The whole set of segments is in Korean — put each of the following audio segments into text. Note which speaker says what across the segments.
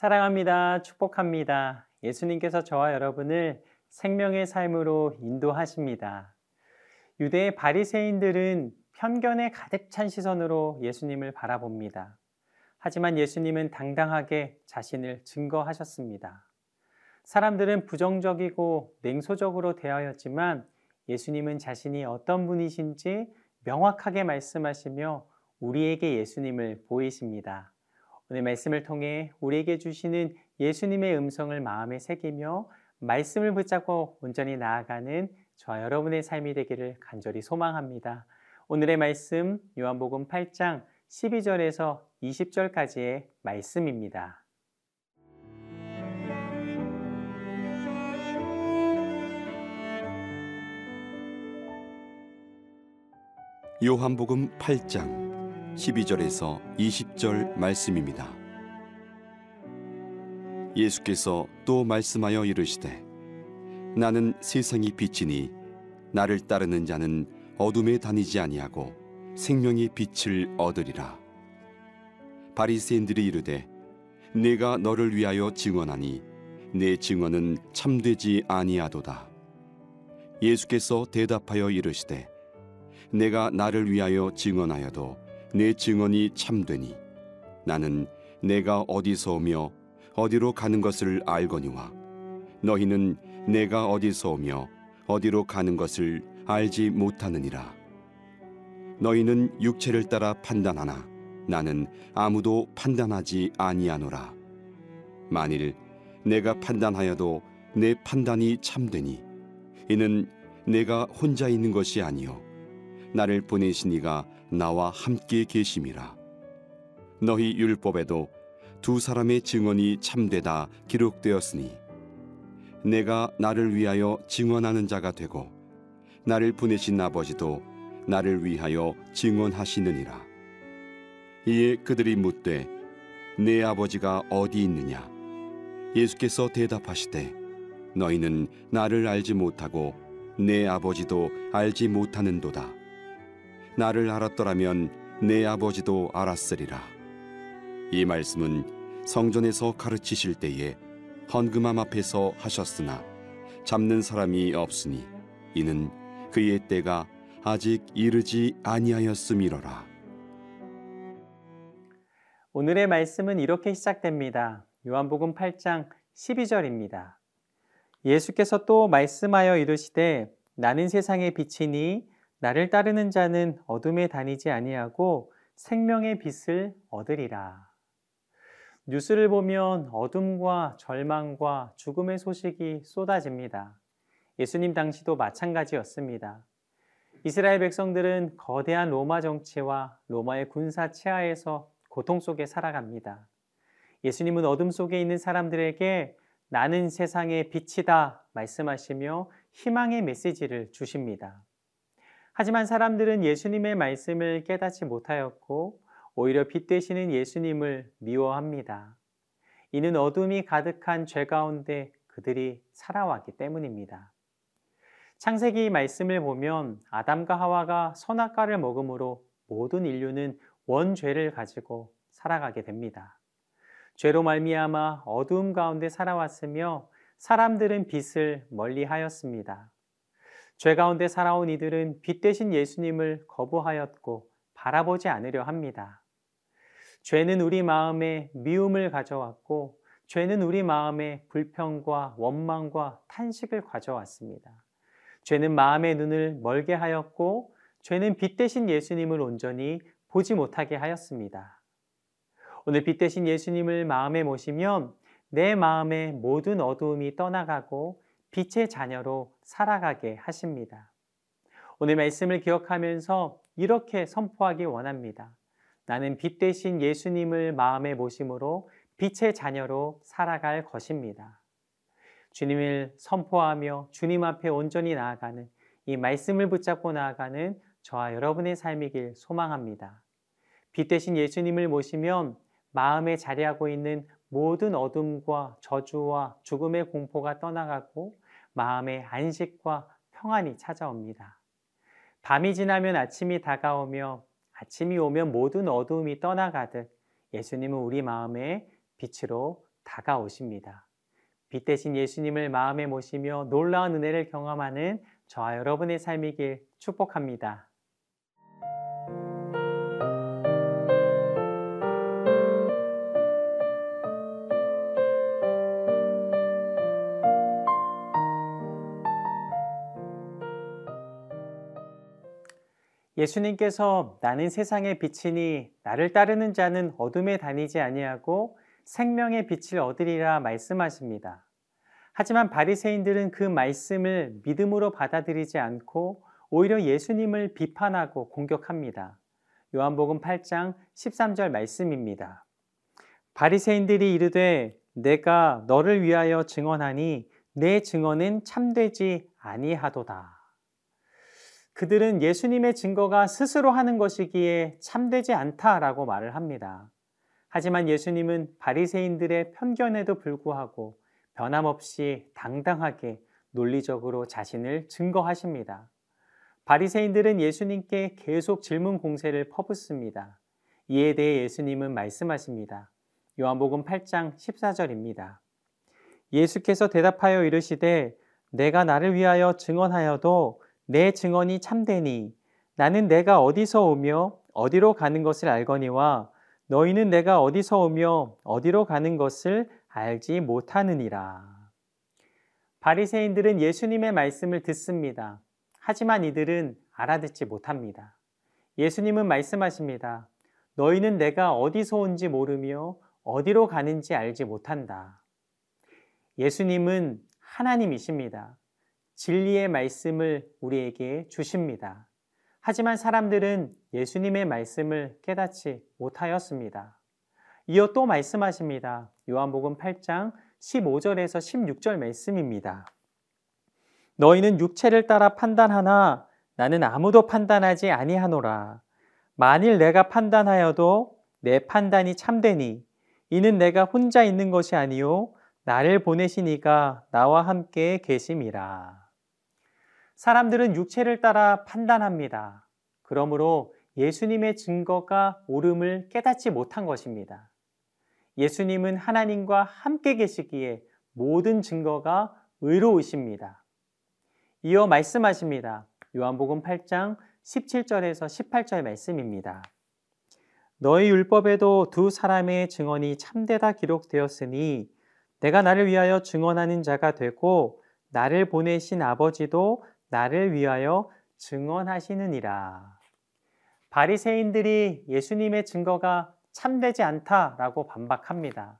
Speaker 1: 사랑합니다. 축복합니다. 예수님께서 저와 여러분을 생명의 삶으로 인도하십니다. 유대의 바리새인들은 편견에 가득 찬 시선으로 예수님을 바라봅니다. 하지만 예수님은 당당하게 자신을 증거하셨습니다. 사람들은 부정적이고 냉소적으로 대하였지만 예수님은 자신이 어떤 분이신지 명확하게 말씀하시며 우리에게 예수님을 보이십니다. 오늘 말씀을 통해 우리에게 주시는 예수님의 음성을 마음에 새기며 말씀을 붙잡고 온전히 나아가는 저와 여러분의 삶이 되기를 간절히 소망합니다. 오늘의 말씀 요한복음 8장 12절에서 20절까지의 말씀입니다.
Speaker 2: 요한복음 8장 12절에서 20절 말씀입니다. 예수께서 또 말씀하여 이르시되 나는 세상이 빛이니 나를 따르는 자는 어둠에 다니지 아니하고 생명의 빛을 얻으리라. 바리새인들이 이르되 내가 너를 위하여 증언하니 내 증언은 참되지 아니하도다. 예수께서 대답하여 이르시되 내가 나를 위하여 증언하여도 내 증언이 참되니 나는 내가 어디서 오며 어디로 가는 것을 알거니와 너희는 내가 어디서 오며 어디로 가는 것을 알지 못하느니라. 너희는 육체를 따라 판단하나 나는 아무도 판단하지 아니하노라. 만일 내가 판단하여도 내 판단이 참되니 이는 내가 혼자 있는 것이 아니요 나를 보내신 이가 나와 함께 계심이라. 너희 율법에도 두 사람의 증언이 참되다 기록되었으니 내가 나를 위하여 증언하는 자가 되고 나를 보내신 아버지도 나를 위하여 증언하시느니라. 이에 그들이 묻되 내 아버지가 어디 있느냐? 예수께서 대답하시되 너희는 나를 알지 못하고 내 아버지도 알지 못하는도다. 나를 알았더라면 내 아버지도 알았으리라. 이 말씀은 성전에서 가르치실 때에 헌금함 앞에서 하셨으나 잡는 사람이 없으니 이는 그의 때가 아직 이르지 아니하였음이로라.
Speaker 1: 오늘의 말씀은 이렇게 시작됩니다. 요한복음 8장 12절입니다. 예수께서 또 말씀하여 이르시되 나는 세상의 빛이니 나를 따르는 자는 어둠에 다니지 아니하고 생명의 빛을 얻으리라. 뉴스를 보면 어둠과 절망과 죽음의 소식이 쏟아집니다. 예수님 당시도 마찬가지였습니다. 이스라엘 백성들은 거대한 로마 정치와 로마의 군사 치하에서 고통 속에 살아갑니다. 예수님은 어둠 속에 있는 사람들에게 나는 세상의 빛이다 말씀하시며 희망의 메시지를 주십니다. 하지만 사람들은 예수님의 말씀을 깨닫지 못하였고 오히려 빛 되시는 예수님을 미워합니다. 이는 어둠이 가득한 죄 가운데 그들이 살아왔기 때문입니다. 창세기 말씀을 보면 아담과 하와가 선악과를 먹음으로 모든 인류는 원죄를 가지고 살아가게 됩니다. 죄로 말미암아 어두움 가운데 살아왔으며 사람들은 빛을 멀리하였습니다. 죄 가운데 살아온 이들은 빛 대신 예수님을 거부하였고 바라보지 않으려 합니다. 죄는 우리 마음에 미움을 가져왔고 죄는 우리 마음에 불평과 원망과 탄식을 가져왔습니다. 죄는 마음의 눈을 멀게 하였고 죄는 빛 대신 예수님을 온전히 보지 못하게 하였습니다. 오늘 빛 대신 예수님을 마음에 모시면 내 마음의 모든 어두움이 떠나가고 빛의 자녀로 살아가게 하십니다. 오늘 말씀을 기억하면서 이렇게 선포하기 원합니다. 나는 빛 대신 예수님을 마음에 모심으로 빛의 자녀로 살아갈 것입니다. 주님을 선포하며 주님 앞에 온전히 나아가는 이 말씀을 붙잡고 나아가는 저와 여러분의 삶이길 소망합니다. 빛 대신 예수님을 모시면 마음에 자리하고 있는 모든 어둠과 저주와 죽음의 공포가 떠나가고 마음의 안식과 평안이 찾아옵니다. 밤이 지나면 아침이 다가오며 아침이 오면 모든 어두움이 떠나가듯 예수님은 우리 마음에 빛으로 다가오십니다. 빛 대신 예수님을 마음에 모시며 놀라운 은혜를 경험하는 저와 여러분의 삶이길 축복합니다. 예수님께서 나는 세상의 빛이니 나를 따르는 자는 어둠에 다니지 아니하고 생명의 빛을 얻으리라 말씀하십니다. 하지만 바리새인들은 그 말씀을 믿음으로 받아들이지 않고 오히려 예수님을 비판하고 공격합니다. 요한복음 8장 13절 말씀입니다. 바리새인들이 이르되 내가 너를 위하여 증언하니 내 증언은 참되지 아니하도다. 그들은 예수님의 증거가 스스로 하는 것이기에 참되지 않다라고 말을 합니다. 하지만 예수님은 바리새인들의 편견에도 불구하고 변함없이 당당하게 논리적으로 자신을 증거하십니다. 바리새인들은 예수님께 계속 질문 공세를 퍼붓습니다. 이에 대해 예수님은 말씀하십니다. 요한복음 8장 14절입니다. 예수께서 대답하여 이르시되 내가 나를 위하여 증언하여도 내 증언이 참되니 나는 내가 어디서 오며 어디로 가는 것을 알거니와 너희는 내가 어디서 오며 어디로 가는 것을 알지 못하느니라. 바리새인들은 예수님의 말씀을 듣습니다. 하지만 이들은 알아듣지 못합니다. 예수님은 말씀하십니다. 너희는 내가 어디서 온지 모르며 어디로 가는지 알지 못한다. 예수님은 하나님이십니다. 진리의 말씀을 우리에게 주십니다. 하지만 사람들은 예수님의 말씀을 깨닫지 못하였습니다. 이어 또 말씀하십니다. 요한복음 8장 15절에서 16절 말씀입니다. 너희는 육체를 따라 판단하나 나는 아무도 판단하지 아니하노라. 만일 내가 판단하여도 내 판단이 참되니 이는 내가 혼자 있는 것이 아니요 나를 보내시니가 나와 함께 계심이라. 사람들은 육체를 따라 판단합니다. 그러므로 예수님의 증거가 옳음을 깨닫지 못한 것입니다. 예수님은 하나님과 함께 계시기에 모든 증거가 의로우십니다. 이어 말씀하십니다. 요한복음 8장 17절에서 18절 말씀입니다. 너희 율법에도 두 사람의 증언이 참되다 기록되었으니 내가 나를 위하여 증언하는 자가 되고 나를 보내신 아버지도 나를 위하여 증언하시느니라. 바리새인들이 예수님의 증거가 참되지 않다라고 반박합니다.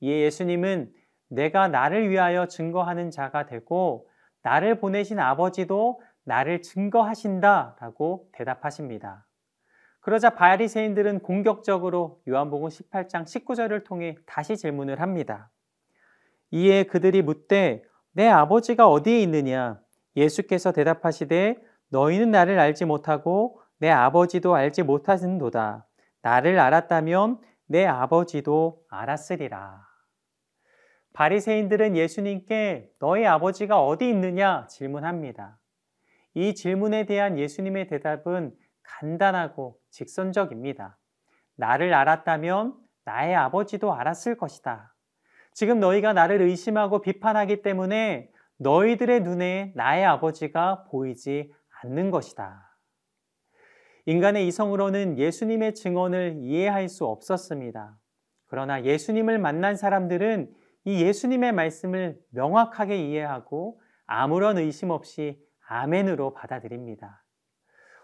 Speaker 1: 이에 예수님은 내가 나를 위하여 증거하는 자가 되고 나를 보내신 아버지도 나를 증거하신다라고 대답하십니다. 그러자 바리새인들은 공격적으로 요한복음 18장 19절을 통해 다시 질문을 합니다. 이에 그들이 묻되 내 아버지가 어디에 있느냐 예수께서 대답하시되 너희는 나를 알지 못하고 내 아버지도 알지 못하신도다. 나를 알았다면 내 아버지도 알았으리라. 바리새인들은 예수님께 너희 아버지가 어디 있느냐 질문합니다. 이 질문에 대한 예수님의 대답은 간단하고 직선적입니다. 나를 알았다면 나의 아버지도 알았을 것이다. 지금 너희가 나를 의심하고 비판하기 때문에 너희들의 눈에 나의 아버지가 보이지 않는 것이다. 인간의 이성으로는 예수님의 증언을 이해할 수 없었습니다. 그러나 예수님을 만난 사람들은 이 예수님의 말씀을 명확하게 이해하고 아무런 의심 없이 아멘으로 받아들입니다.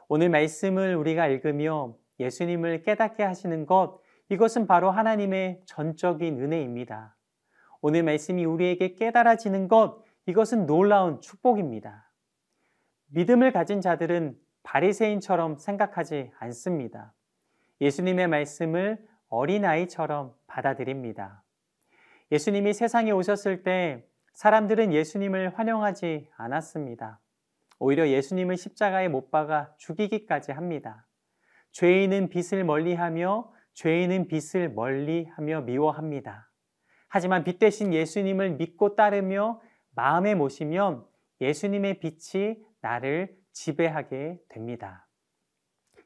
Speaker 1: 오늘 말씀을 우리가 읽으며 예수님을 깨닫게 하시는 것, 이것은 바로 하나님의 전적인 은혜입니다. 오늘 말씀이 우리에게 깨달아지는 것, 이것은 놀라운 축복입니다. 믿음을 가진 자들은 바리새인처럼 생각하지 않습니다. 예수님의 말씀을 어린아이처럼 받아들입니다. 예수님이 세상에 오셨을 때 사람들은 예수님을 환영하지 않았습니다. 오히려 예수님을 십자가에 못 박아 죽이기까지 합니다. 죄인은 빛을 멀리하며 죄인은 빛을 멀리하며 미워합니다. 하지만 빛 대신 예수님을 믿고 따르며 마음에 모시면 예수님의 빛이 나를 지배하게 됩니다.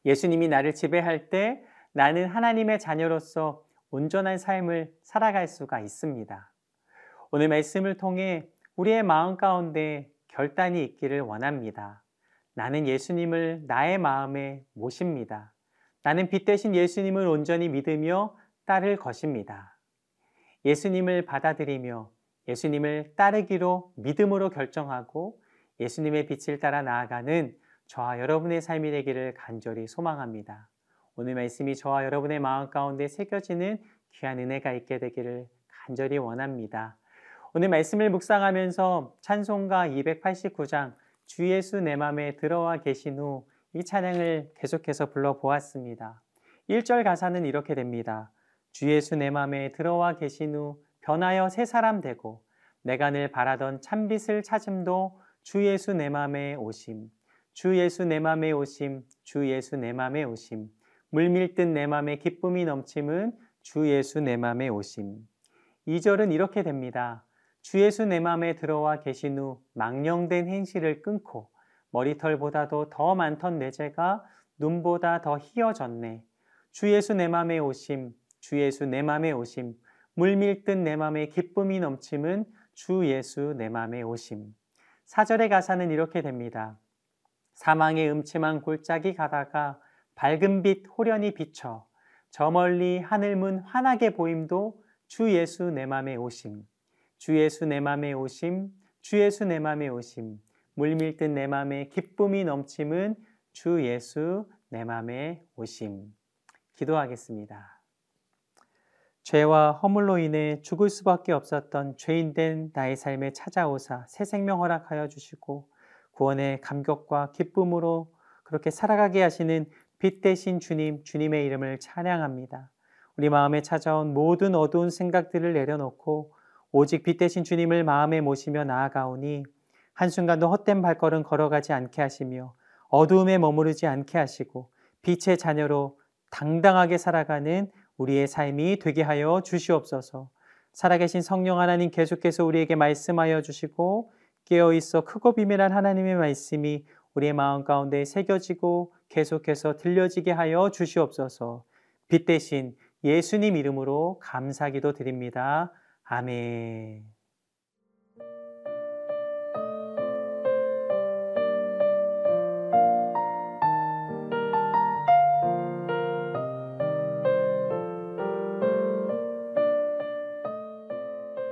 Speaker 1: 예수님이 나를 지배할 때 나는 하나님의 자녀로서 온전한 삶을 살아갈 수가 있습니다. 오늘 말씀을 통해 우리의 마음 가운데 결단이 있기를 원합니다. 나는 예수님을 나의 마음에 모십니다. 나는 빛 대신 예수님을 온전히 믿으며 따를 것입니다. 예수님을 받아들이며 예수님을 따르기로 믿음으로 결정하고 예수님의 빛을 따라 나아가는 저와 여러분의 삶이 되기를 간절히 소망합니다. 오늘 말씀이 저와 여러분의 마음 가운데 새겨지는 귀한 은혜가 있게 되기를 간절히 원합니다. 오늘 말씀을 묵상하면서 찬송가 289장 주 예수 내 맘에 들어와 계신 후 이 찬양을 계속해서 불러보았습니다. 1절 가사는 이렇게 됩니다. 주 예수 내 맘에 들어와 계신 후 변하여 새 사람 되고 내가 늘 바라던 참빛을 찾음도 주 예수 내 맘에 오심. 주 예수 내 맘에 오심. 주 예수 내 맘에 오심. 물밀듯 내 맘에 기쁨이 넘침은 주 예수 내 맘에 오심. 2절은 이렇게 됩니다. 주 예수 내 맘에 들어와 계신 후 망령된 행실을 끊고 머리털보다도 더 많던 내 죄가 눈보다 더 희어졌네. 주 예수 내 맘에 오심, 주 예수 내 맘에 오심, 물밀듯 내 맘에 기쁨이 넘침은 주 예수 내 맘에 오심. 사절의 가사는 이렇게 됩니다. 사망의 음침한 골짜기 가다가 밝은 빛 호련히 비쳐 저 멀리 하늘문 환하게 보임도 주 예수 내 맘에 오심. 주 예수 내 맘에 오심, 주 예수 내 맘에 오심. 물밀듯 내 맘에 기쁨이 넘침은 주 예수 내 맘에 오심. 기도하겠습니다. 죄와 허물로 인해 죽을 수밖에 없었던 죄인된 나의 삶에 찾아오사 새 생명 허락하여 주시고 구원의 감격과 기쁨으로 그렇게 살아가게 하시는 빛 대신 주님, 주님의 이름을 찬양합니다. 우리 마음에 찾아온 모든 어두운 생각들을 내려놓고 오직 빛 대신 주님을 마음에 모시며 나아가오니 한순간도 헛된 발걸음 걸어가지 않게 하시며 어두움에 머무르지 않게 하시고 빛의 자녀로 당당하게 살아가는 우리의 삶이 되게 하여 주시옵소서. 살아계신 성령 하나님 계속해서 우리에게 말씀하여 주시고 깨어 있어 크고 비밀한 하나님의 말씀이 우리의 마음 가운데 새겨지고 계속해서 들려지게 하여 주시옵소서. 빛 대신 예수님 이름으로 감사기도 드립니다. 아멘.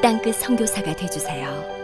Speaker 3: 땅끝 성교사가 되주세요